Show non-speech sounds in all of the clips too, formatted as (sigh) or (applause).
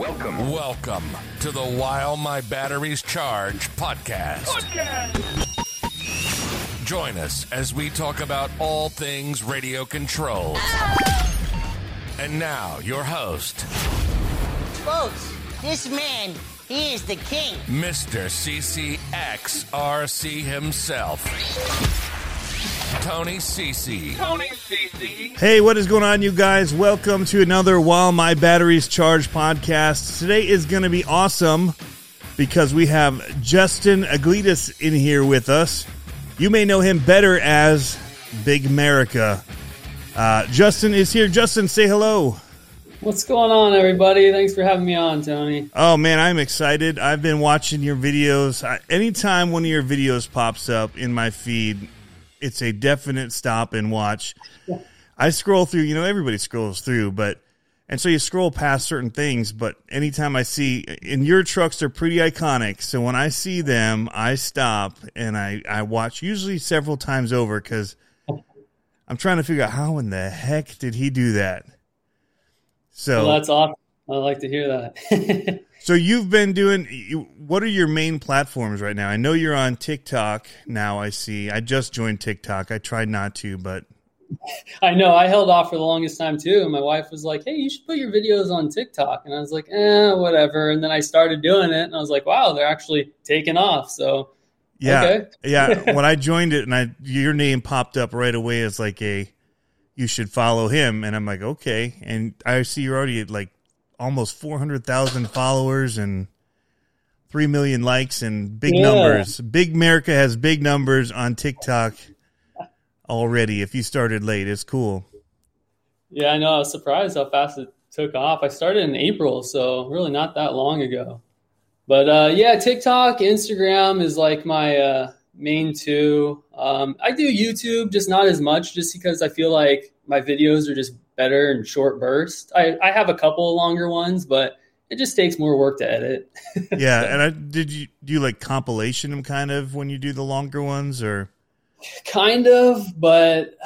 Welcome. Welcome to the While My Batteries Charge podcast. podcast. Join us as we talk about all things radio controls. And now, your host, Folks, this man, he is the king. Mr. CCXRC himself, Tony CC. Tony CC. Hey, what is going on, you guys? Welcome to another While My Batteries Charge podcast. Today is going to be awesome because we have Justin Aglitas in here with us. You may know him better as Big America. Uh, Justin is here. Justin, say hello. What's going on, everybody? Thanks for having me on, Tony. Oh man, I'm excited. I've been watching your videos. I, anytime one of your videos pops up in my feed, it's a definite stop and watch. I scroll through, you know, everybody scrolls through, but and so you scroll past certain things, but anytime I see and your trucks are pretty iconic, so when I see them, I stop and I I watch usually several times over cuz I'm trying to figure out how in the heck did he do that? So Well, that's awesome. I like to hear that. (laughs) So you've been doing. What are your main platforms right now? I know you're on TikTok now. I see. I just joined TikTok. I tried not to, but (laughs) I know I held off for the longest time too. And my wife was like, "Hey, you should put your videos on TikTok," and I was like, "Eh, whatever." And then I started doing it, and I was like, "Wow, they're actually taking off." So yeah, Okay. yeah. (laughs) When I joined it, and I your name popped up right away as like a, you should follow him, and I'm like, okay. And I see you're already at like almost four hundred thousand followers and three million likes and big Yeah. numbers. Big America has big numbers on TikTok already. If you started late, it's cool. yeah, I know. I was surprised how fast it took off. I started in April, so really not that long ago. But uh, yeah, TikTok, Instagram is like my uh, main two. Um, I do YouTube, just not as much, just because I feel like my videos are just better in short bursts. I, I have a couple of longer ones, but it just takes more work to edit. (laughs) Yeah, and I did you do you like compilation them kind of when you do the longer ones or kind of, but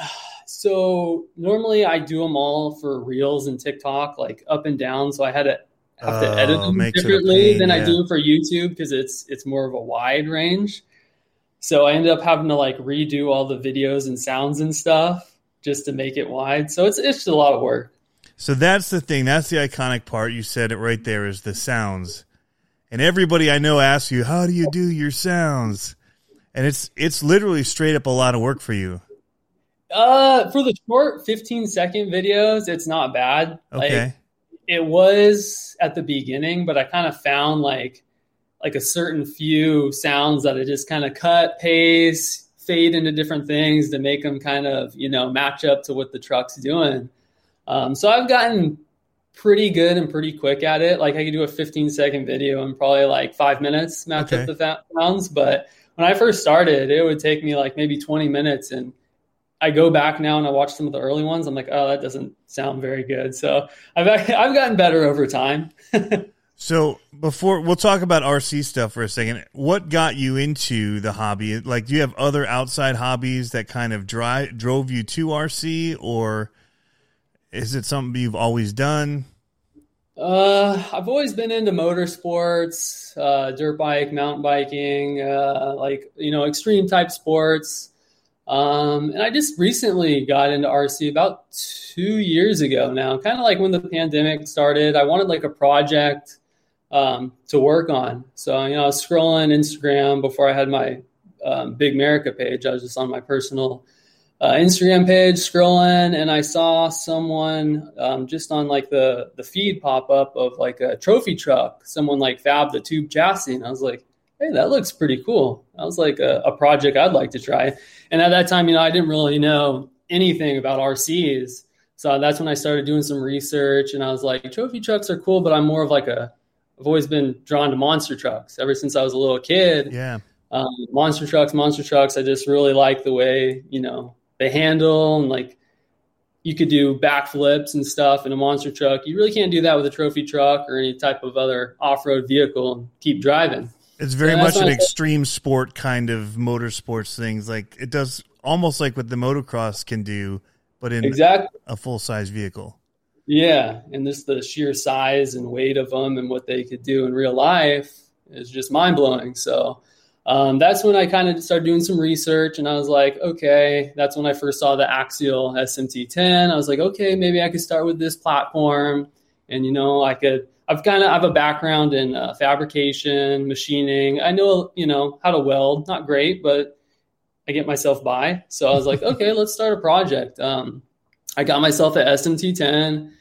so normally I do them all for Reels and TikTok, like up and down. So I had to have to Oh, edit them makes it a differently pain, than I do for YouTube because it's it's more of a wide range. So I ended up having to like redo all the videos and sounds and stuff just to make it wide. So it's it's just a lot of work. So that's the thing. That's the iconic part. You said it right there is the sounds. And everybody I know asks you, "How do you do your sounds?" And it's it's literally straight up a lot of work for you. Uh, for the short 15 second videos, it's not bad. Okay. Like, it was at the beginning, but I kind of found like like a certain few sounds that I just kind of cut, paste, fade into different things to make them kind of you know match up to what the truck's doing. Um, so I've gotten pretty good and pretty quick at it. Like I could do a 15 second video in probably like five minutes, match Okay. up the sounds. But when I first started, it would take me like maybe 20 minutes and I go back now and I watch some of the early ones. I'm like, oh, that doesn't sound very good. So I've I've gotten better over time. (laughs) So before we'll talk about RC stuff for a second. What got you into the hobby? Like, do you have other outside hobbies that kind of drive drove you to RC, or is it something you've always done? Uh, I've always been into motorsports, uh, dirt bike, mountain biking, uh, like you know, extreme type sports. Um, and I just recently got into RC about two years ago now, kind of like when the pandemic started. I wanted like a project um, to work on. So, you know, I was scrolling Instagram before I had my um, Big America page. I was just on my personal uh, Instagram page scrolling, and I saw someone um, just on like the the feed pop up of like a trophy truck. Someone like fabbed the tube chassis, and I was like, "Hey, that looks pretty cool." That was like a, a project I'd like to try. And at that time, you know, I didn't really know anything about RCs, so that's when I started doing some research. And I was like, "Trophy trucks are cool, but I'm more of like a I've always been drawn to monster trucks ever since I was a little kid Yeah. um, monster trucks, monster trucks. I just really like the way you know they handle and like you could do backflips and stuff in a monster truck. You really can't do that with a trophy truck or any type of other off-road vehicle and keep driving. It's very much an what I said. extreme sport kind of motorsports things. Like it does almost like what the motocross can do, but in Exactly. a full size vehicle. Yeah, and just the sheer size and weight of them and what they could do in real life is just mind blowing. So um, that's when I kind of started doing some research, and I was like, okay, that's when I first saw the Axial SMT10. I was like, okay, maybe I could start with this platform, and you know, I could. I've kind of I have a background in uh, fabrication, machining. I know you know how to weld, not great, but I get myself by. So I was like, (laughs) okay, let's start a project. Um, I got myself an SMT10,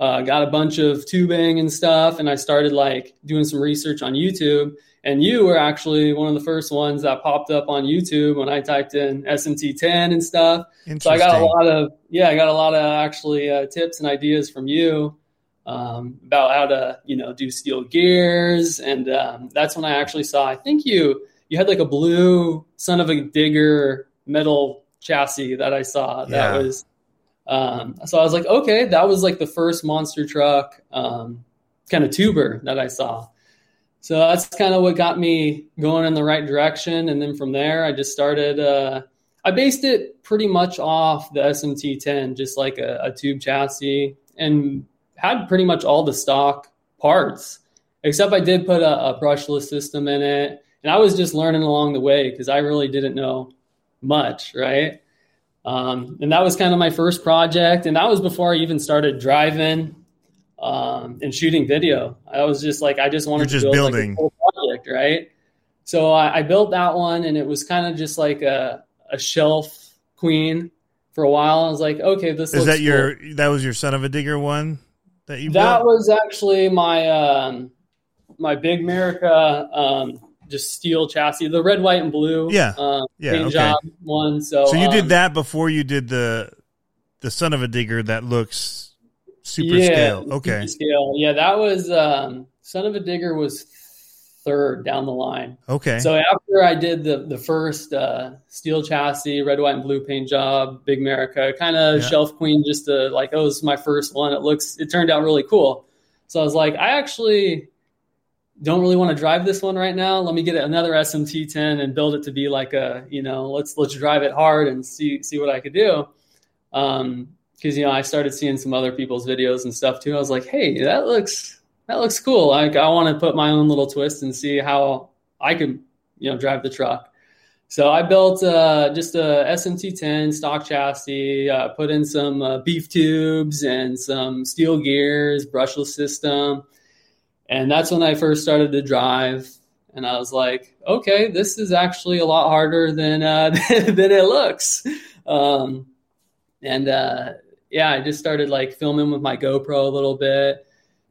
uh, got a bunch of tubing and stuff, and I started like doing some research on YouTube. And you were actually one of the first ones that popped up on YouTube when I typed in SMT10 and stuff. So I got a lot of yeah, I got a lot of actually uh, tips and ideas from you um, about how to you know do steel gears, and um, that's when I actually saw. I think you you had like a blue son of a digger metal chassis that I saw that Yeah. was um, so I was like, okay, that was like the first monster truck um, kind of tuber that I saw. So that's kind of what got me going in the right direction. And then from there, I just started. Uh, I based it pretty much off the SMT10, just like a, a tube chassis, and had pretty much all the stock parts, except I did put a, a brushless system in it. And I was just learning along the way because I really didn't know much, right? Um, and that was kind of my first project. And that was before I even started driving um, and shooting video. I was just like, I just wanted You're to just build building. like a cool project, right? So I, I built that one, and it was kind of just like a, a shelf queen for a while. I was like, okay, this Is looks that your that was your son of a digger one that you that built? was actually my um, my Big America um, just steel chassis, the red, white, and blue. Yeah. um, Yeah, paint okay. job one. So, so you um, did that before you did the the son of a digger that looks super yeah, scale. super Okay. scale. Yeah, that was um, Son of a Digger was third down the line. Okay. So after I did the the first uh, steel chassis, red, white, and blue paint job, Big America, kind of Yeah. shelf queen, just to like, oh, this is my first one. It looks, it turned out really cool. So I was like, I actually don't really want to drive this one right now. Let me get another SMT10 and build it to be like a, you know, let's let's drive it hard and see see what I could do. Um, because you know I started seeing some other people's videos and stuff too. I was like, hey, that looks that looks cool. Like I want to put my own little twist and see how I can you know drive the truck. So I built uh, just a SMT10 stock chassis, uh, put in some uh, beef tubes and some steel gears, brushless system, and that's when I first started to drive. And I was like, okay, this is actually a lot harder than uh, (laughs) than it looks. Um, and uh, yeah, I just started like filming with my GoPro a little bit.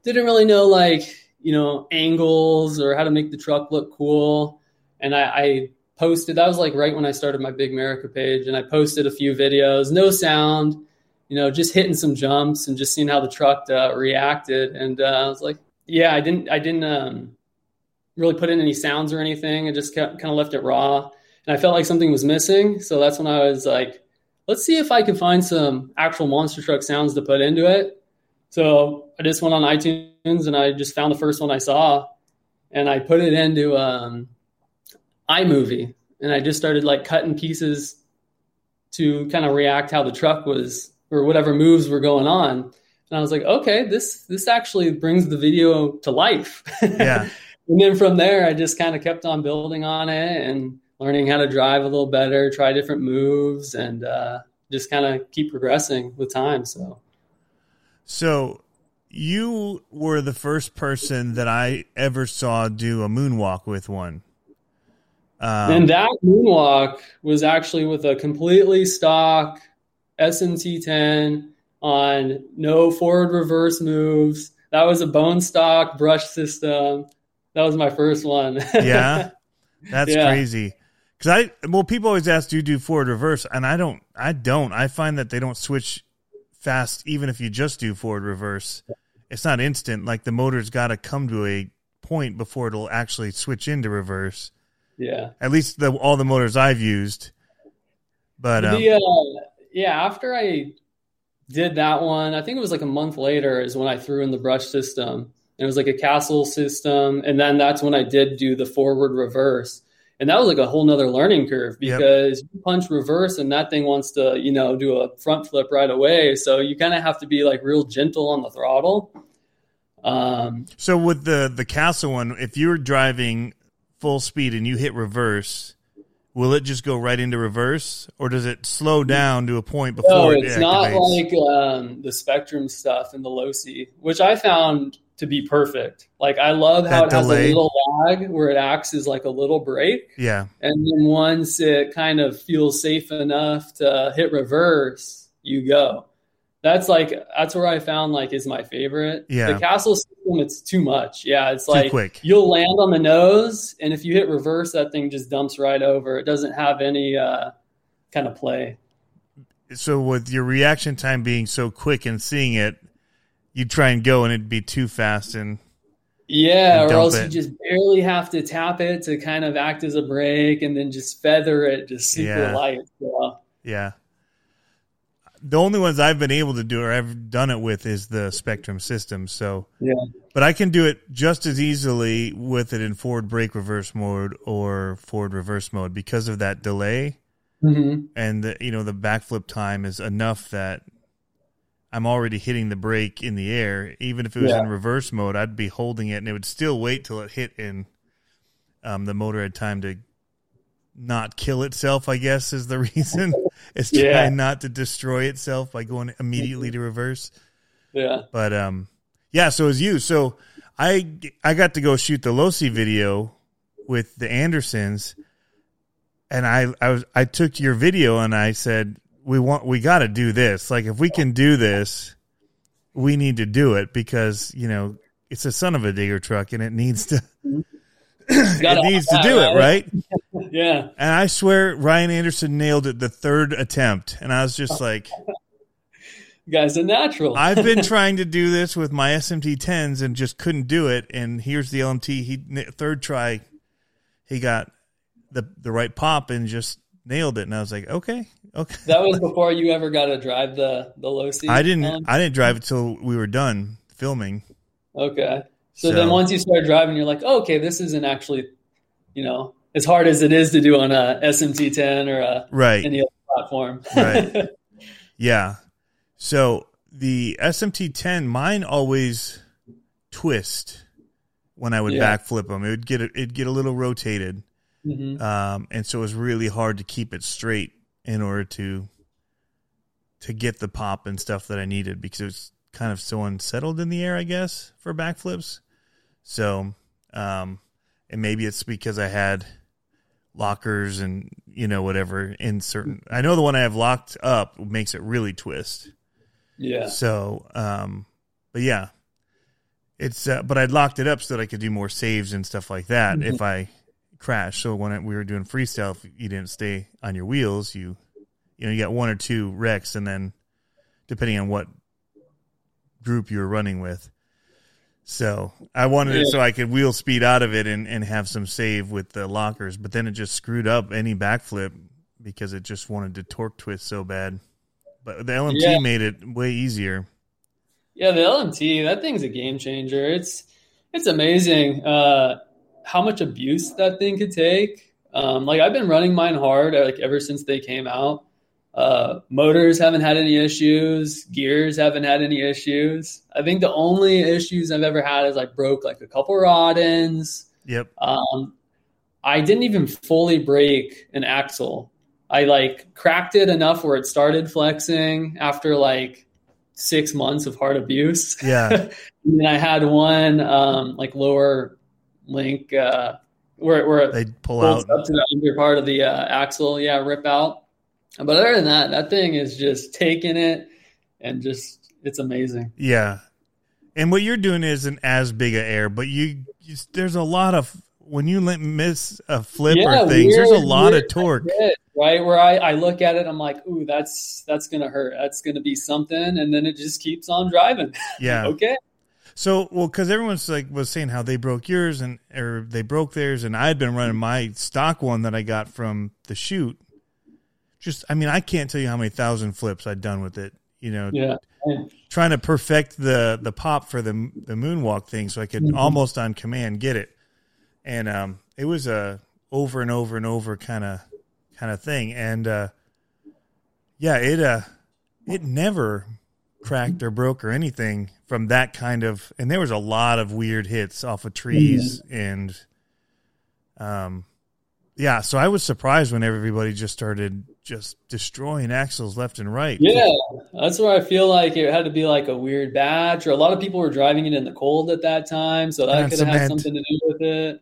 Didn't really know like you know angles or how to make the truck look cool. And I, I posted that was like right when I started my Big America page, and I posted a few videos, no sound, you know, just hitting some jumps and just seeing how the truck uh, reacted. And uh, I was like, yeah, I didn't, I didn't um, really put in any sounds or anything. I just kind of left it raw, and I felt like something was missing. So that's when I was like, let's see if I can find some actual monster truck sounds to put into it. So I just went on iTunes and I just found the first one I saw, and I put it into um, iMovie, and I just started like cutting pieces to kind of react how the truck was or whatever moves were going on. And I was like, okay, this this actually brings the video to life. Yeah. (laughs) and then from there, I just kind of kept on building on it and learning how to drive a little better, try different moves, and uh, just kind of keep progressing with time. So So you were the first person that I ever saw do a moonwalk with one. Um, and that moonwalk was actually with a completely stock SMT10 on no forward reverse moves. That was a bone stock brush system. That was my first one. (laughs) yeah, that's Yeah. crazy. Because I well, people always ask, do you do forward reverse? And I don't. I don't. I find that they don't switch fast, even if you just do forward reverse. It's not instant. Like the motor's got to come to a point before it'll actually switch into reverse. yeah. At least the all the motors I've used. But um, the, uh, yeah, after I did that one, I think it was like a month later is when I threw in the brush system. And it was like a castle system. And then that's when I did do the forward reverse. and that was like a whole nother learning curve Yep. because you punch reverse and that thing wants to you know do a front flip right away so you kind of have to be like real gentle on the throttle um So with the the castle one, if you're driving full speed and you hit reverse, will it just go right into reverse, or does it slow down to a point before no it it's not like um the Spektrum stuff in the Losi which i found to be perfect like i love how That it has a little lag where it acts as like a little break yeah, And then once it kind of feels safe enough to hit reverse, you go. That's like that's where I found like is my favorite. Yeah. The castle it's too much. Yeah, it's Too like quick. you'll land on the nose, and if you hit reverse, that thing just dumps right over. It doesn't have any uh, kind of play. so with your reaction time being so quick and seeing it, you try and go and it'd be too fast and Yeah, or else it. you just barely have to tap it to kind of act as a brake, and then just feather it just super Yeah. light. So, yeah. The only ones I've been able to do or I've done it with is the Spektrum system. So, yeah. but I can do it just as easily with it in forward brake reverse mode or forward reverse mode because of that delay. hmm and the, you know the backflip time is enough that I'm already hitting the brake in the air. Even if it was Yeah. in reverse mode, I'd be holding it, and it would still wait till it hit, and um, the motor had time to not kill itself. I guess is the (laughs) reason. it's Yeah. trying not to destroy itself by going immediately to reverse. Yeah. But um, yeah. So it was you. So I I got to go shoot the Losi video with the Andersons, and I I was I took your video and I said we want we got to do this. Like if we can do this, we need to do it because you know it's a son of a digger truck and it needs to it needs to do it right. (laughs) Yeah. And I swear Ryan Anderson nailed it the third attempt, and I was just (laughs) like. You guys are natural. I've been (laughs) trying to do this with my SMT 10s and just couldn't do it. And here's the LMT. He third try, he got the the right pop and just nailed it. And I was like, okay, okay. that was before you ever got to drive the the Losi. I didn't um, I didn't drive it till we were done filming. okay. So, So- then once you start driving, you're like, oh, okay, this isn't actually, you know, as hard as it is to do on a SMT 10 or a, Right. any other platform. Right. (laughs) Yeah. So the SMT 10, mine always twist when I would Yeah. backflip them. It would get a, it'd get a little rotated. Mhm. um, and so it was really hard to keep it straight in order to to get the pop and stuff that I needed because it was kind of so unsettled in the air, I guess, for backflips. So, um, and maybe it's because I had lockers and you know whatever in certain. I know the one I have locked up makes it really twist. Yeah. So, um, but yeah, it's uh, but I'd locked it up so that I could do more saves and stuff like that if I crash. So when I, we were doing freestyle, if you didn't stay on your wheels, you you know you got one or two wrecks, and then depending on what group you were running with. So I wanted it so I could wheel speed out of it and, and have some save with the lockers, but then it just screwed up any backflip because it just wanted to torque twist so bad. But the LMT Yeah. made it way easier. Yeah, the LMT, that thing's a game changer. It's it's amazing uh, how much abuse that thing could take. Um, like I've been running mine hard like ever since they came out. Uh, motors haven't had any issues. Gears haven't had any issues. I think the only issues I've ever had is I broke like a couple rod ends. Yep. Um, I didn't even fully break an axle. I like cracked it enough where it started flexing after like six months of hard abuse. Yeah. (laughs) and then I had one um, like lower link uh, where where it They pull out. up to the under part of the uh, axle. Yeah, rip out. But other than that, that thing is just taking it and just it's amazing. Yeah. And what you're doing isn't as big a air, but you, you there's a lot of when you miss a flip Yeah, or things, there's a lot weird of torque. hit, right? Where I, I look at it, I'm like, ooh, that's that's gonna hurt. That's gonna be something, and then it just keeps on driving. (laughs) Yeah. okay. So, well, because everyone's like was saying how they broke yours and or they broke theirs, and I had been running my stock one that I got from the shoot. Just, I mean, I can't tell you how many thousand flips I'd done with it. You know, Yeah. trying to perfect the the pop for the the moonwalk thing, so I could Mhm. almost on command get it. And um, it was a over and over and over kind of kind of thing. And uh, yeah, it uh, it never cracked or broke or anything from that kind of. And there was a lot of weird hits off of trees mm-hmm. and um, yeah. So I was surprised when everybody just started just destroying axles left and right. Yeah, that's where I feel like it had to be like a weird batch, or a lot of people were driving it in the cold at that time, so that could have had something to do with it.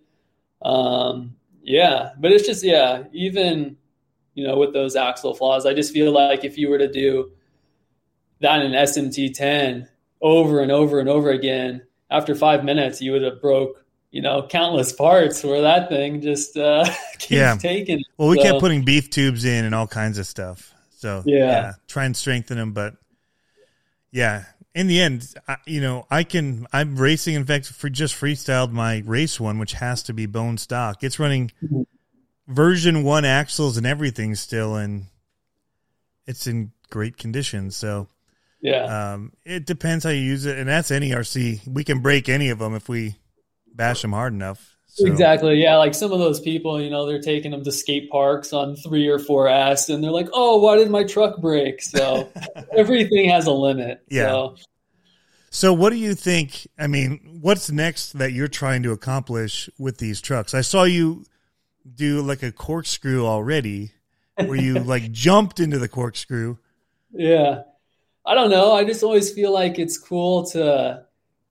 Um, yeah, but it's just yeah, even you know with those axle flaws, I just feel like if you were to do that in SMT 10 over and over and over again, after five minutes, you would have broke you know, countless parts where that thing just uh, (laughs) keeps yeah. taking. Well, we so. kept putting beef tubes in and all kinds of stuff. So yeah. yeah, try and strengthen them. But yeah, in the end, I, you know, I can. I'm racing. In fact, for just freestyled my race one, which has to be bone stock. It's running version one axles and everything still, and it's in great condition. So yeah, um, it depends how you use it, and that's any RC. We can break any of them if we bash them hard enough. So. Exactly. Yeah. Like some of those people, you know, they're taking them to skate parks on three or four S and they're like, oh, why did my truck break? So (laughs) everything has a limit. Yeah. So. so, what do you think? I mean, what's next that you're trying to accomplish with these trucks? I saw you do like a corkscrew already where you like (laughs) jumped into the corkscrew. Yeah. I don't know. I just always feel like it's cool to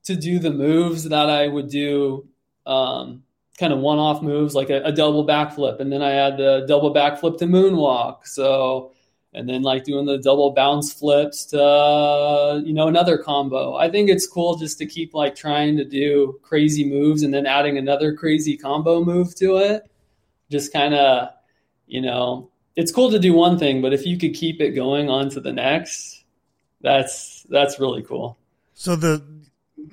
to do the moves that I would do, um, kind of one-off moves like a, a, double backflip, and then I had the double backflip to moonwalk. So, and then like doing the double bounce flips to uh, you know another combo. I think it's cool just to keep like trying to do crazy moves and then adding another crazy combo move to it. Just kind of, you know, it's cool to do one thing, but if you could keep it going on to the next, that's that's really cool. So the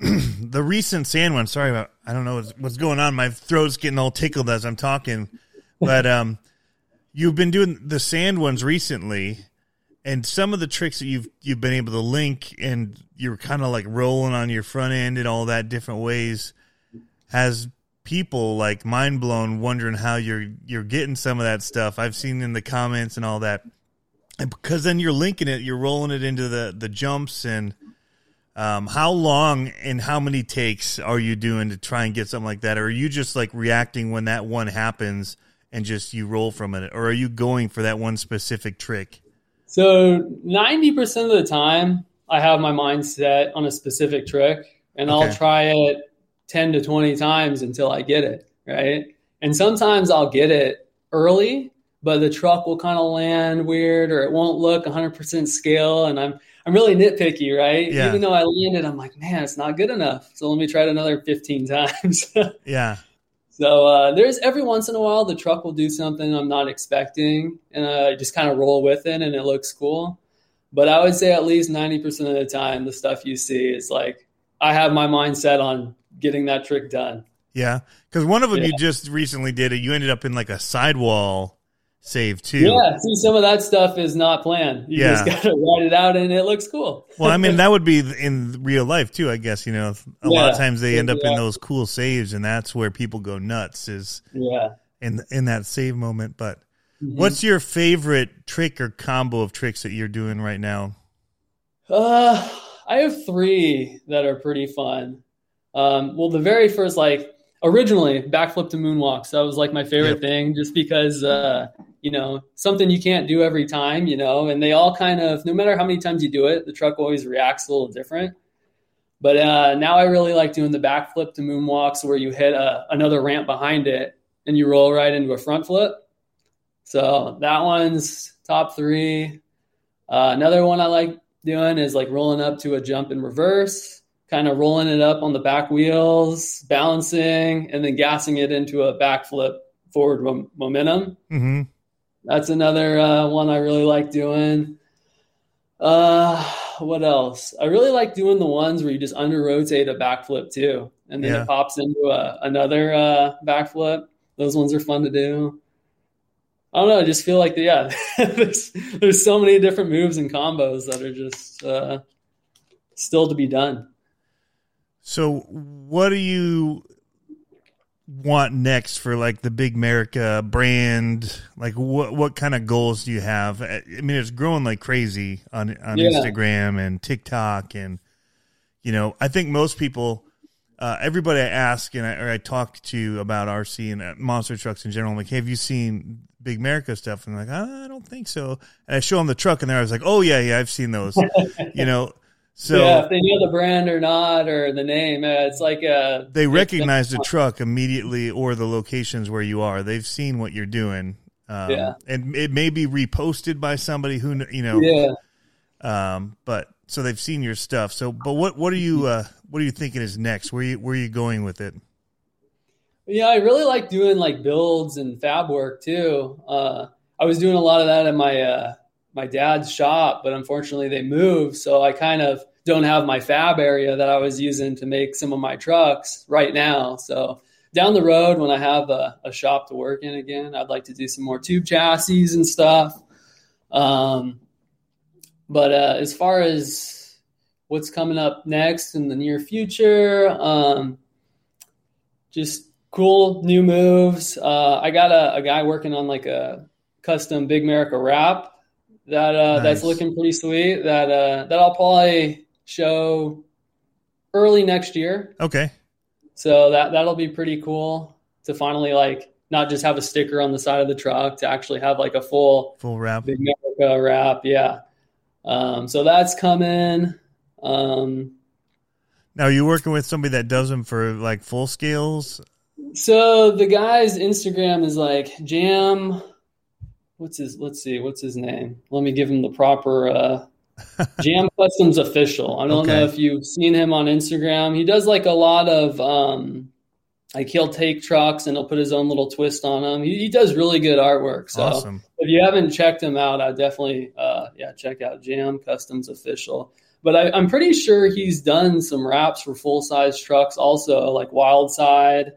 (clears throat) the recent sand one. Sorry about. I don't know what's, what's, going on. My throat's getting all tickled as I'm talking. But um, you've been doing the sand ones recently, and some of the tricks that you've you've been able to link, and you're kind of like rolling on your front end and all that different ways, has people like mind blown, wondering how you're you're getting some of that stuff. I've seen in the comments and all that, and because then you're linking it, you're rolling it into the the jumps and um, how long and how many takes are you doing to try and get something like that? Or are you just like reacting when that one happens and just you roll from it? Or are you going for that one specific trick? So 90% of the time, I have my mind set on a specific trick and okay. I'll try it 10 to 20 times until I get it. Right. And sometimes I'll get it early, but the truck will kind of land weird or it won't look 100% scale. And I'm, I'm really nitpicky, right? Yeah. Even though I landed, I'm like, man, it's not good enough. So let me try it another 15 (laughs) times. yeah. So uh, there's every once in a while the truck will do something I'm not expecting, and I just kind of roll with it, and it looks cool. But I would say at least 90% of the time, the stuff you see is like I have my mindset on getting that trick done. Yeah, because one of them yeah. you just recently did it. You ended up in like a sidewall save too. Yeah, see, some of that stuff is not planned. You yeah. just got to write it out, and it looks cool. well, I mean, (laughs) that would be in real life too. I guess you know, a yeah, lot of times they end up in those cool saves, and that's where people go nuts. Is yeah, in in that save moment. But mm-hmm. what's your favorite trick or combo of tricks that you're doing right now? Uh, I have three that are pretty fun. Um, well, the very first, like originally backflip to moonwalks. That was like my favorite yep. thing just because uh, you know something you can't do every time you know and they all kind of no matter how many times you do it the truck always reacts a little different. But uh, now i really like doing the backflip to moonwalks where you hit a, uh, another ramp behind it and you roll right into a front flip. So that one's top three. Uh, another one i like doing is like rolling up to a jump in reverse kind of rolling it up on the back wheels, balancing, and then gassing it into a backflip forward momentum. Mm-hmm. That's another uh, one I really like doing. Uh, what else? I really like doing the ones where you just under rotate a backflip too, and then yeah. it pops into a, another uh, backflip. Those ones are fun to do. I don't know. I just feel like, the, yeah, (laughs) there's, there's so many different moves and combos that are just uh, still to be done. So, what do you want next for like the Big America brand? Like what what kind of goals do you have? I mean, it's growing like crazy on on Yeah. Instagram and TikTok, and you know, I think most people, uh, everybody I ask and I, or I talk to about RC and uh, monster trucks in general, I'm like, hey, have you seen Big America stuff? And they're like, "Ah, I don't think so. And I show them the truck, and they're always like, oh yeah, yeah, I've seen those. (laughs) you know, so yeah, if they know the brand or not or the name, uh, it's like uh they recognize the (laughs) truck immediately or the locations where you are. They've seen what you're doing. Um, Yeah. and it may be reposted by somebody who you know. Yeah. Um, but so they've seen your stuff. So, but what what are you uh, what are you thinking is next? Where you where are you going with it? Yeah, I really like doing like builds and fab work too. Uh, I was doing a lot of that in my uh, my dad's shop, but unfortunately they moved, so I kind of don't have my fab area that I was using to make some of my trucks right now. So down the road, when I have a, a shop to work in again, I'd like to do some more tube chassis and stuff. Um, but uh, as far as what's coming up next in the near future, um, just cool new moves. Uh, I got a, a guy working on like a custom Big America wrap that uh, that's looking pretty sweet. That uh, that I'll probably show early next year. Okay, So that that'll be pretty cool to finally like not just have a sticker on the side of the truck to actually have like a full full wrap. Big America wrap. Yeah. Um, so that's coming. Um, Now, are you working with somebody that does them for like full scales? So the guy's Instagram is like Jam. What's his? Let's see. What's his name? Let me give him the proper uh, Jam Customs official. I don't know if you've seen him on Instagram. He does like a lot of um, like he'll take trucks and he'll put his own little twist on them. He, he does really good artwork. So Awesome. if you haven't checked him out, I definitely uh, yeah check out Jam Customs official. But I, I'm pretty sure he's done some wraps for full size trucks also, like Wildside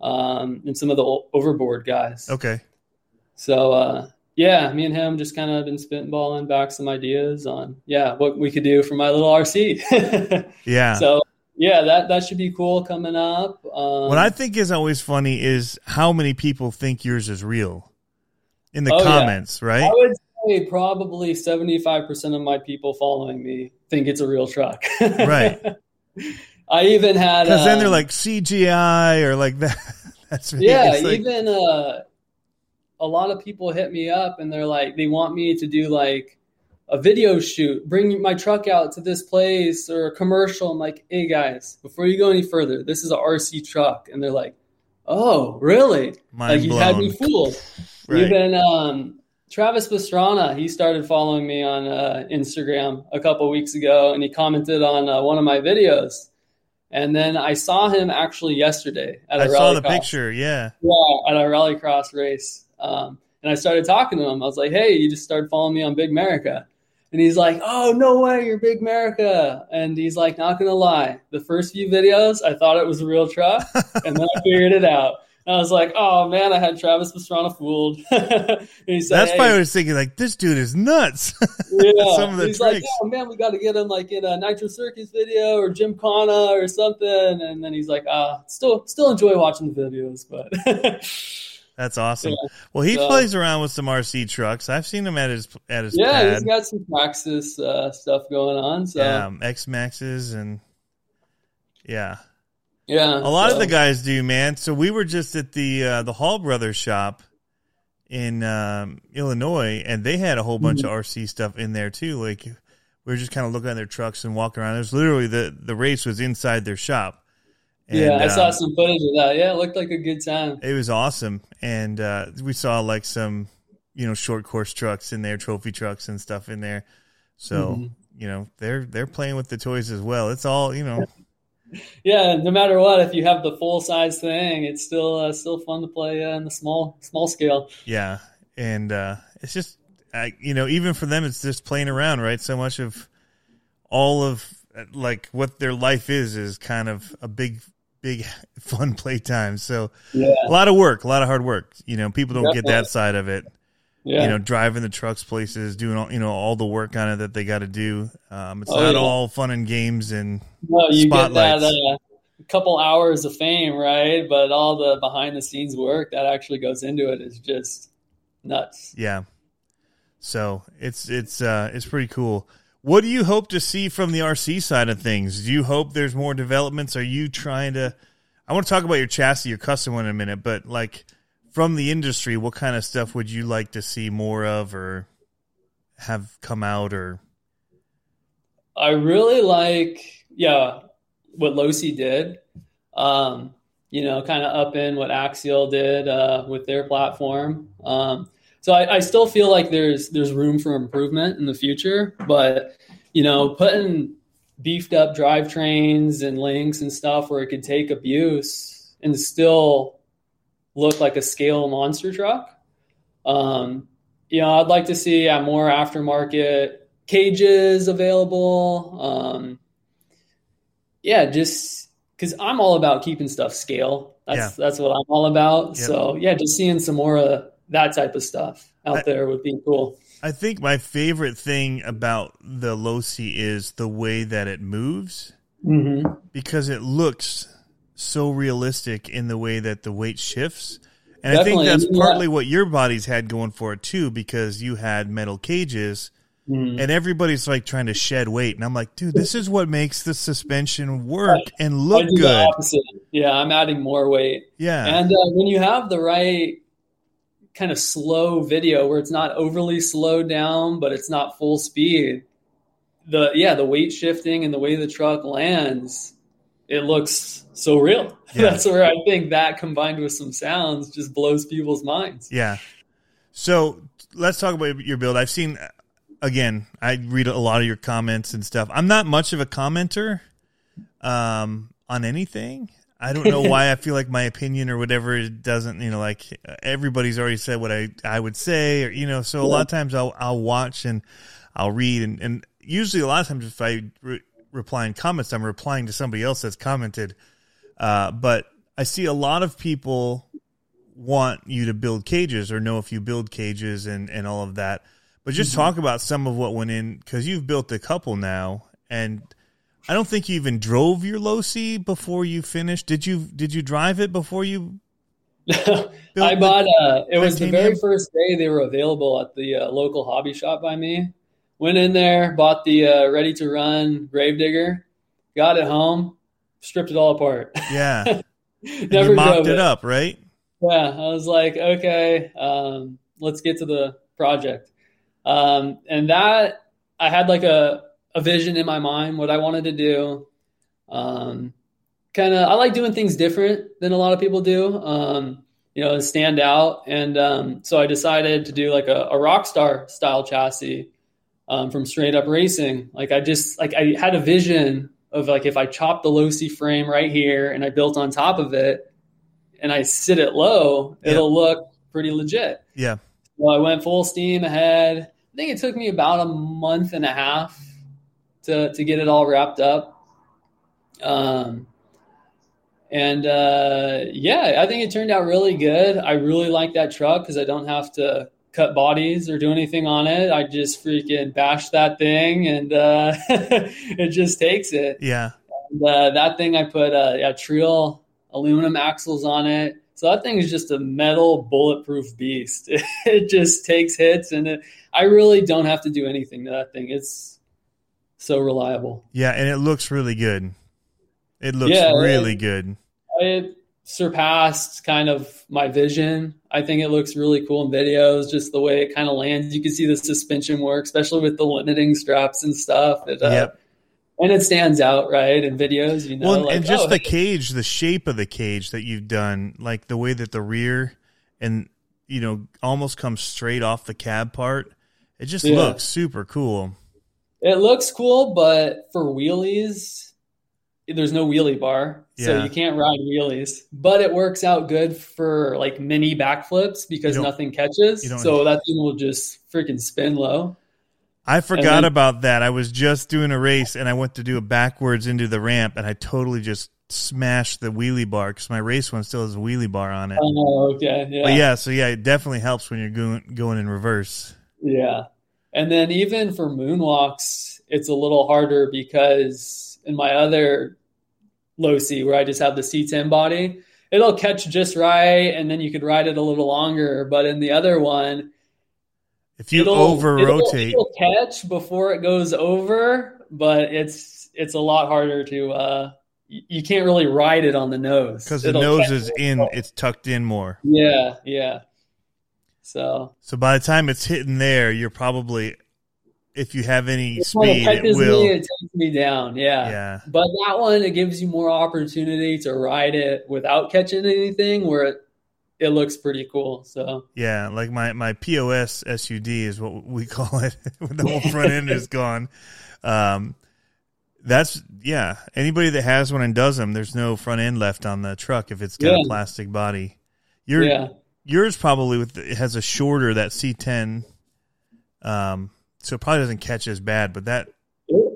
um, and some of the overboard guys. Okay. So uh, yeah, me and him just kind of been spitballing back some ideas on yeah what we could do for my little RC. (laughs) Yeah. so yeah, that that should be cool coming up. Um, what I think is always funny is how many people think yours is real in the Oh, yeah. comments, right? I would say probably seventy five percent of my people following me think it's a real truck. (laughs) Right. I even had Because then they're um, like CGI or like that. (laughs) That's me. yeah, like- even uh, a lot of people hit me up and they're like, they want me to do like a video shoot, bring my truck out to this place or a commercial. I'm like, hey guys, before you go any further, this is a RC truck, and they're like, oh, really? Mind like you had me blown. (laughs) fooled. Right. Even um, Travis Pastrana, he started following me on uh, Instagram a couple weeks ago, and he commented on uh, one of my videos. And then I saw him actually yesterday at a I saw the rallycross. picture. Yeah. Yeah, at a rallycross race. Um, and I started talking to him. I was like, "Hey, you just started following me on Big America," and he's like, "Oh, no way, you're Big America!" And he's like, "Not gonna lie, the first few videos, I thought it was a real truck, and then I figured it out." And I was like, "Oh man, I had Travis Pastrana fooled." (laughs) said, That's hey, why I was thinking, like, this dude is nuts. (laughs) yeah. some of the He's like, "Oh man, we got to get him like in a Nitro Circus video or Gymkhana or something." And then he's like, "Ah, still, still enjoy watching the videos, but." (laughs) That's awesome. Yeah. Well, he So- plays around with some RC trucks. I've seen him at his at his Yeah, pad. he's got some Traxxas uh, stuff going on. So yeah, um, X-Maxxes and yeah, yeah a lot so- of the guys do, man. So we were just at the uh, the Hall Brothers shop in um, Illinois, and they had a whole bunch Mm-hmm. of RC stuff in there too. Like we were just kind of looking at their trucks and walking around. It was literally the the race was inside their shop. And, yeah, I saw um, some footage of that. Yeah, it looked like a good time. It was awesome, and uh, we saw like some, you know, short course trucks in there, trophy trucks and stuff in there. So Mhm. you know, they're they're playing with the toys as well. It's all you know. (laughs) Yeah, no matter what, if you have the full size thing, it's still uh, still fun to play uh, in the small small scale. Yeah, and uh, it's just, I, you know, even for them, it's just playing around, right? So much of all of like what their life is is kind of a big, big (laughs) fun playtime. So Yeah, a lot of work, a lot of hard work. You know, people don't get that side of it. yeah, you know, driving the trucks places, doing all you know all the work on it that they got to do. Um, it's Oh, not yeah. all fun and games and no, you get that spotlights. uh, couple hours of fame, right? But all the behind the scenes work that actually goes into it is just nuts. Yeah. So it's it's uh it's pretty cool. What do you hope to see from the RC side of things? Do you hope there's more developments? Are you trying to I want to talk about your chassis, your custom one in a minute, but like from the industry, what kind of stuff would you like to see more of or have come out or I really like yeah, what Losi did. Um, you know, kind of up in what Axial did uh, with their platform. Um, so I, I, still feel like there's there's room for improvement in the future, but you know, putting beefed up drivetrains and links and stuff where it could take abuse and still look like a scale monster truck. Um, you know, I'd like to see yeah, more aftermarket cages available. Um, yeah, just because I'm all about keeping stuff scale. That's yeah. that's what I'm all about. So yeah, just seeing some more of that type of stuff out I, there would be cool. I think my favorite thing about the Losi is the way that it moves mm-hmm. because it looks so realistic in the way that the weight shifts. And Definitely. I think that's partly what your body's had going for it too, because you had metal cages Mm. And everybody's like trying to shed weight, and I'm like, dude, this is what makes the suspension work and look good. Yeah, I'm adding more weight. Yeah, and uh, when you have the right kind of slow video where it's not overly slowed down, but it's not full speed, the yeah, the weight shifting and the way the truck lands, it looks so real. (laughs) Yeah. That's where I think that combined with some sounds just blows people's minds. Yeah. So let's talk about your build. I've seen again, I read a lot of your comments and stuff. I'm not much of a commenter um, on anything. I don't know why (laughs) I feel like my opinion or whatever it doesn't, you know, like everybody's already said what I, I would say or, you know, so a lot of times I'll, I'll watch and I'll read and, and usually a lot of times if I re- reply in comments, I'm replying to somebody else that's commented. Uh, but I see a lot of people want you to build cages or know if you build cages and, and all of that. But just mm-hmm. talk about some of what went in because you've built a couple now, and I don't think you even drove your Losi before you finished. Did you? Did you drive it before you? (laughs) I bought. Uh, it was the very first day they were available at the uh, local hobby shop by me. Went in there, bought the uh, ready to run Gravedigger, got it home, stripped it all apart. (laughs) Yeah, (laughs) never mocked it, it up, right? Yeah, I was like, okay, um, let's get to the project. Um, and that I had like a, a vision in my mind, what I wanted to do. Um, kind of, I like doing things different than a lot of people do, um, you know, stand out. And um, so I decided to do like a, a Rockstar style chassis um, from straight up racing. Like I just, like I had a vision of like if I chopped the Losi frame right here and I built on top of it and I sit it low, it'll look pretty legit. Yeah. So I went full steam ahead. I think it took me about a month and a half to to get it all wrapped up. Um, and uh, yeah, I think it turned out really good. I really like that truck because I don't have to cut bodies or do anything on it. I just freaking bash that thing, and uh, (laughs) it just takes it. Yeah. And, uh, that thing I put uh, a Treal aluminum axles on it. So that thing is just a metal bulletproof beast. (laughs) It just takes hits and it, I really don't have to do anything to that thing. It's so reliable. Yeah, and it looks really good. It looks yeah, really it, good. It surpassed kind of my vision. I think it looks really cool in videos, just the way it kind of lands. You can see the suspension work, especially with the limiting straps and stuff. It, uh, yep and it stands out right in videos you know well, like, and just oh, the cage the shape of the cage that you've done like the way that the rear and you know almost comes straight off the cab part it just yeah. looks super cool it looks cool but for wheelies there's no wheelie bar yeah. so you can't ride wheelies but it works out good for like mini backflips because nothing catches so that thing will just freaking spin low I forgot then, about that. I was just doing a race and I went to do a backwards into the ramp and I totally just smashed the wheelie bar because my race one still has a wheelie bar on it. Oh, okay. Yeah. But yeah, so yeah, it definitely helps when you're going going in reverse. Yeah. And then even for moonwalks, it's a little harder because in my other Losi where I just have the C10 body. It'll catch just right, and then you could ride it a little longer. But in the other one, If you it'll- over it'll- rotate, it'll catch before it goes over, but it's it's a lot harder to. Uh, you can't really ride it on the nose because the nose is in, it's tucked in more. Yeah, yeah. So So by the time it's hitting there, you're probably, if you have any speed, it will. me, it takes me down. Yeah. Yeah. But that one, it gives you more opportunity to ride it without catching anything, where it it looks pretty cool. So Yeah, like my my POS SUD is what we (laughs) call it when the whole front end is gone. Um, that's yeah. Anybody that has one and does them, there's no front end left on the truck if it's got a plastic body. Your yeah, yours probably with it has a shorter that C10, um, so it probably doesn't catch as bad. But that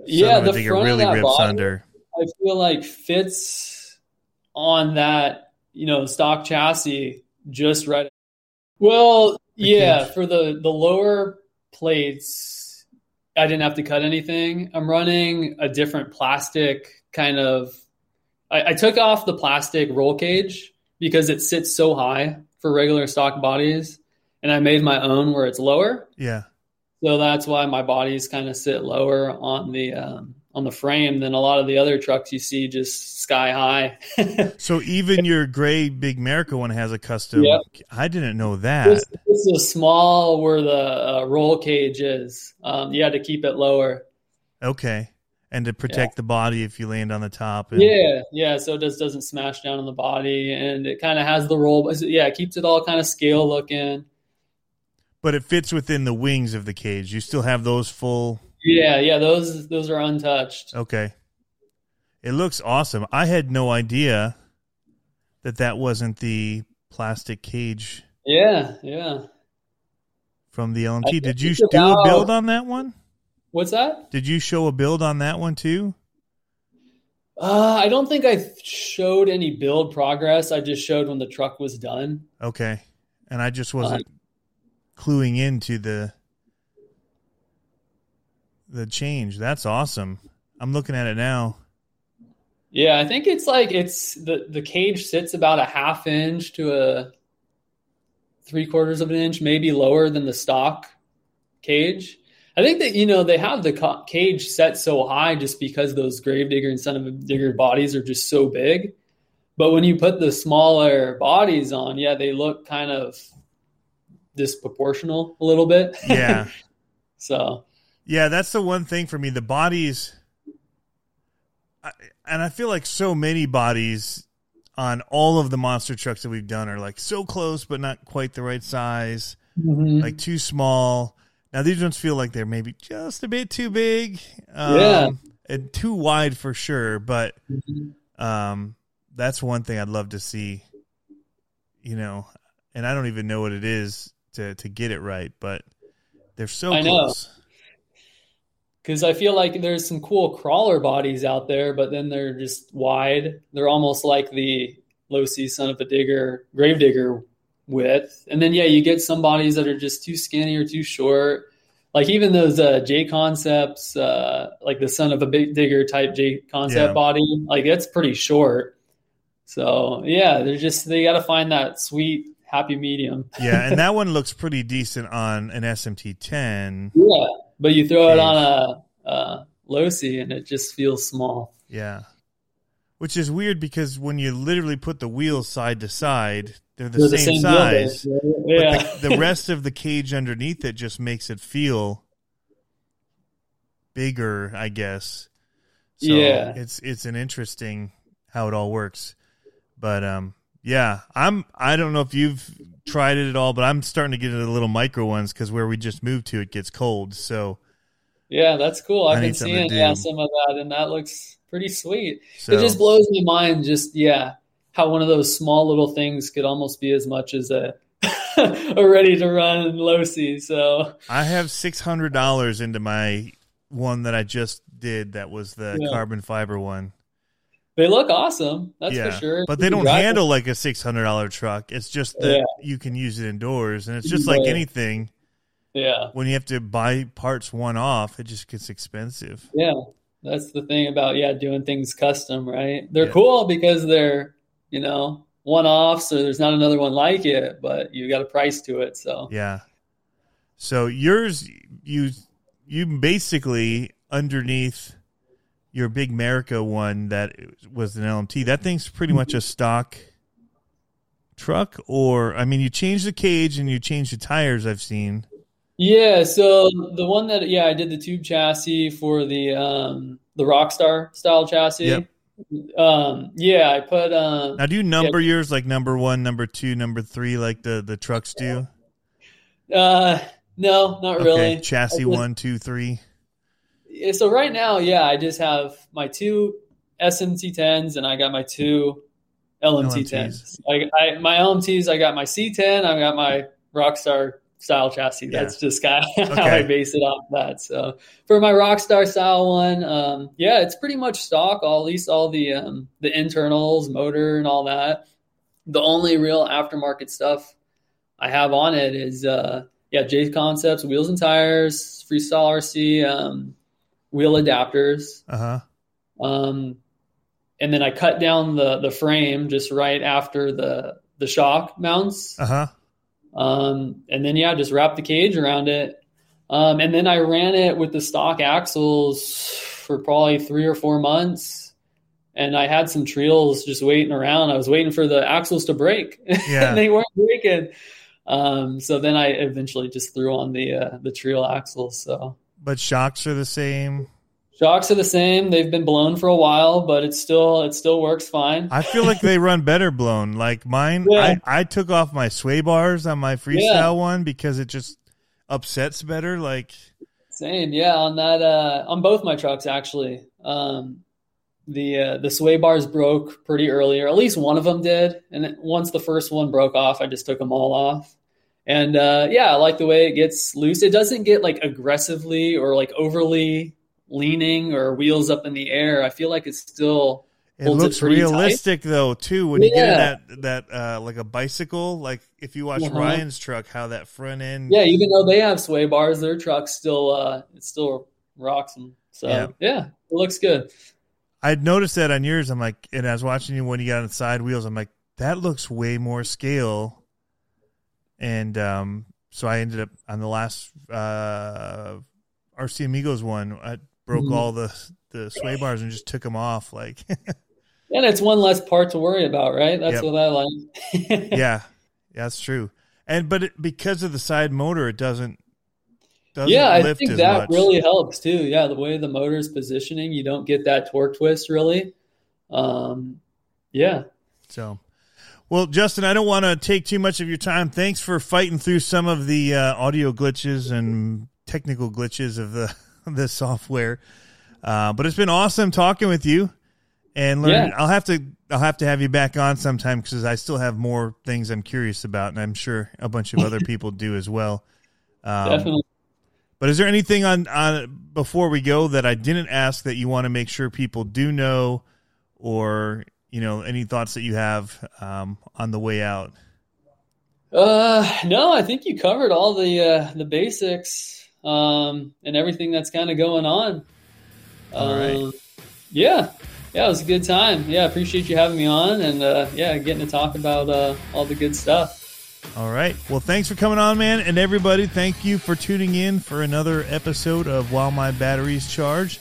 yeah. son of a The front really of that rips body, under. I feel like fits on that you know stock chassis just right. Well, The yeah, cage. for the the lower plates, I didn't have to cut anything. I'm running a different plastic kind of. I, I took off the plastic roll cage because it sits so high for regular stock bodies, and I made my own where it's lower. Yeah, So that's why my bodies kind of sit lower on the um, on the frame than a lot of the other trucks you see just sky high. (laughs) so even your gray Big America one has a custom. Yep. I didn't know that. this, this is small where the uh, roll cage is. Um, you had to keep it lower. Okay. And to protect the body if you land on the top. And, Yeah, yeah. So it just doesn't smash down on the body, and it kind of has the roll. Yeah, it keeps it all kind of scale looking. But it fits within the wings of the cage. You still have those full. Yeah, yeah. Those those are untouched. Okay. It looks awesome. I had no idea that that wasn't the plastic cage Yeah, yeah. from the LMT. Did you do a build on that one? What's that? Did you show a build on that one too? Uh, I don't think I showed any build progress. I just showed when the truck was done. Okay. And I just wasn't cluing into the the change. That's awesome. I'm looking at it now. Yeah, I think it's like it's the the cage sits about a half inch to a three quarters of an inch, maybe lower than the stock cage. I think that you know they have the cage set so high just because those Gravedigger and Son-uva Digger bodies are just so big. But when you put the smaller bodies on, yeah, they look kind of disproportional a little bit. Yeah. (laughs) so Yeah, that's the one thing for me. The bodies, I, and I feel like so many bodies on all of the monster trucks that we've done are like so close, but not quite the right size, Mhm. like too small. Now these ones feel like they're maybe just a bit too big, um, Yeah. and too wide for sure. But Mhm. um, that's one thing I'd love to see. You know, and I don't even know what it is to to get it right, but they're so I know. close. Because I feel like there's some cool crawler bodies out there, but then they're just wide. They're almost like the Losi son of a digger, grave digger width. And then, yeah, you get some bodies that are just too skinny or too short. Like even those uh, J concepts, uh, like the son of a big digger type J concept Yeah. body, like that's pretty short. So yeah, they're just they got to find that sweet happy medium. (laughs) yeah, and that one looks pretty decent on an SMT 10. Yeah, but you throw it on a, a Losi and it just feels small. Yeah. Which is weird because when you literally put the wheels side to side, they're the, They're same, wheelbase, size. right? But the, the rest of the cage underneath it just makes it feel bigger, I guess. So Yeah. it's it's an interesting how it all works. But um yeah, I'm I don't know if you've tried it at all, but I'm starting to get into the little micro ones cuz where we just moved to it gets cold. So yeah, that's cool. I I've need been seeing yeah some of that, and that looks pretty sweet. so It just blows my mind. Just yeah, how one of those small little things could almost be as much as a (laughs) a ready to run Losi. So I have six hundred dollars into my one that I just did. That was the Yeah. carbon fiber one. they look awesome. That's yeah, for sure. but they don't handle like a six hundred dollar truck. It's just that Yeah. you can use it indoors, and it's just like anything. Yeah, When you have to buy parts one off, it just gets expensive. yeah. That's the thing about yeah doing things custom, right? They're cool because they're you know one off, so there's not another one like it, but you got a price to it. So Yeah. So yours, you you basically underneath your big America one that was an LMT. That thing's pretty much a stock truck, or I mean, you change the cage and you change the tires. I've seen. yeah, so the one that yeah I did the tube chassis for the um the Rockstar style chassis. Yep. Um, yeah, I put um Now, do you number yours like number one, number two, number three, like the the trucks do? uh no, not really. Chassis just- one, two, three. Yeah, so right now, yeah, I just have my two SMT10s and I got my two LMT10s. I, I, my LMTs, I got my C10, I got my Rockstar style chassis. Yeah. That's just kind of (laughs) how I base it off that. So for my Rockstar style one, um, yeah, it's pretty much stock. All at least all the um, the internals, motor, and all that. The only real aftermarket stuff I have on it is uh, yeah, J Concepts wheels and tires, Freestyle RC um, wheel adapters, Uh huh. um, and then I cut down the the frame just right after the the shock mounts, Uh huh. Um, and then yeah, just wrap the cage around it, um, and then I ran it with the stock axles for probably three or four months. And I had some trails just waiting around. I was waiting for the axles to break, (laughs) Yeah. and they weren't breaking. Um, so then I eventually just threw on the uh, the trail axles. So But shocks are the same. Shocks are the same. They've been blown for a while, but it's still it still works fine. I feel like they run better blown. Like mine, Yeah. I, I took off my sway bars on my freestyle Yeah. one because it just upsets better. Like, Same, yeah. On that, uh, on both my trucks actually. Um, the uh, the sway bars broke pretty early, or at least one of them did. And once the first one broke off, I just took them all off. And uh, yeah, I like the way it gets loose. It doesn't get like aggressively or like overly leaning or wheels up in the air. I feel like it's still it Holds it looks tight. realistic though too when you get in that that uh, like a bicycle. Like if you watch Uh-huh. Ryan's truck, how that front end. yeah. Even though they have sway bars, their truck still uh, it still rocks them. So Yeah. yeah, it looks good. I'd noticed that on yours. I'm like, and I was watching you when you got on the side wheels. I'm like, that looks way more scale. And um, so I ended up on the last uh, RC Amigos one. I broke Mhm. all the the sway bars and just took them off. Like, (laughs) And it's one less part to worry about, right? That's Yep. what I like. (laughs) yeah, that's true. And but it, because of the side motor, it doesn't. doesn't yeah, I think that much. really helps too. Yeah, the way the motor's positioning, you don't get that torque twist really. Um, yeah, So, well, Justin, I don't want to take too much of your time. Thanks for fighting through some of the uh, audio glitches and technical glitches of the (laughs) the software. Uh, but it's been awesome talking with you, and learn. Yeah. I'll have to I'll have to have you back on sometime because I still have more things I'm curious about, and I'm sure a bunch of (laughs) other people do as well. Um, definitely. but is there anything on on before we go that I didn't ask that you want to make sure people do know, or you know any thoughts that you have um, on the way out? Uh, no, I think you covered all the uh, the basics um, and everything that's kind of going on. All right. Um, yeah, yeah, it was a good time. Yeah, appreciate you having me on, and uh, yeah, getting to talk about uh, all the good stuff. All right. Well, thanks for coming on, man, and everybody. Thank you for tuning in for another episode of While My Batteries Charge,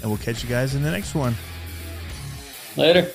and we'll catch you guys in the next one. Later.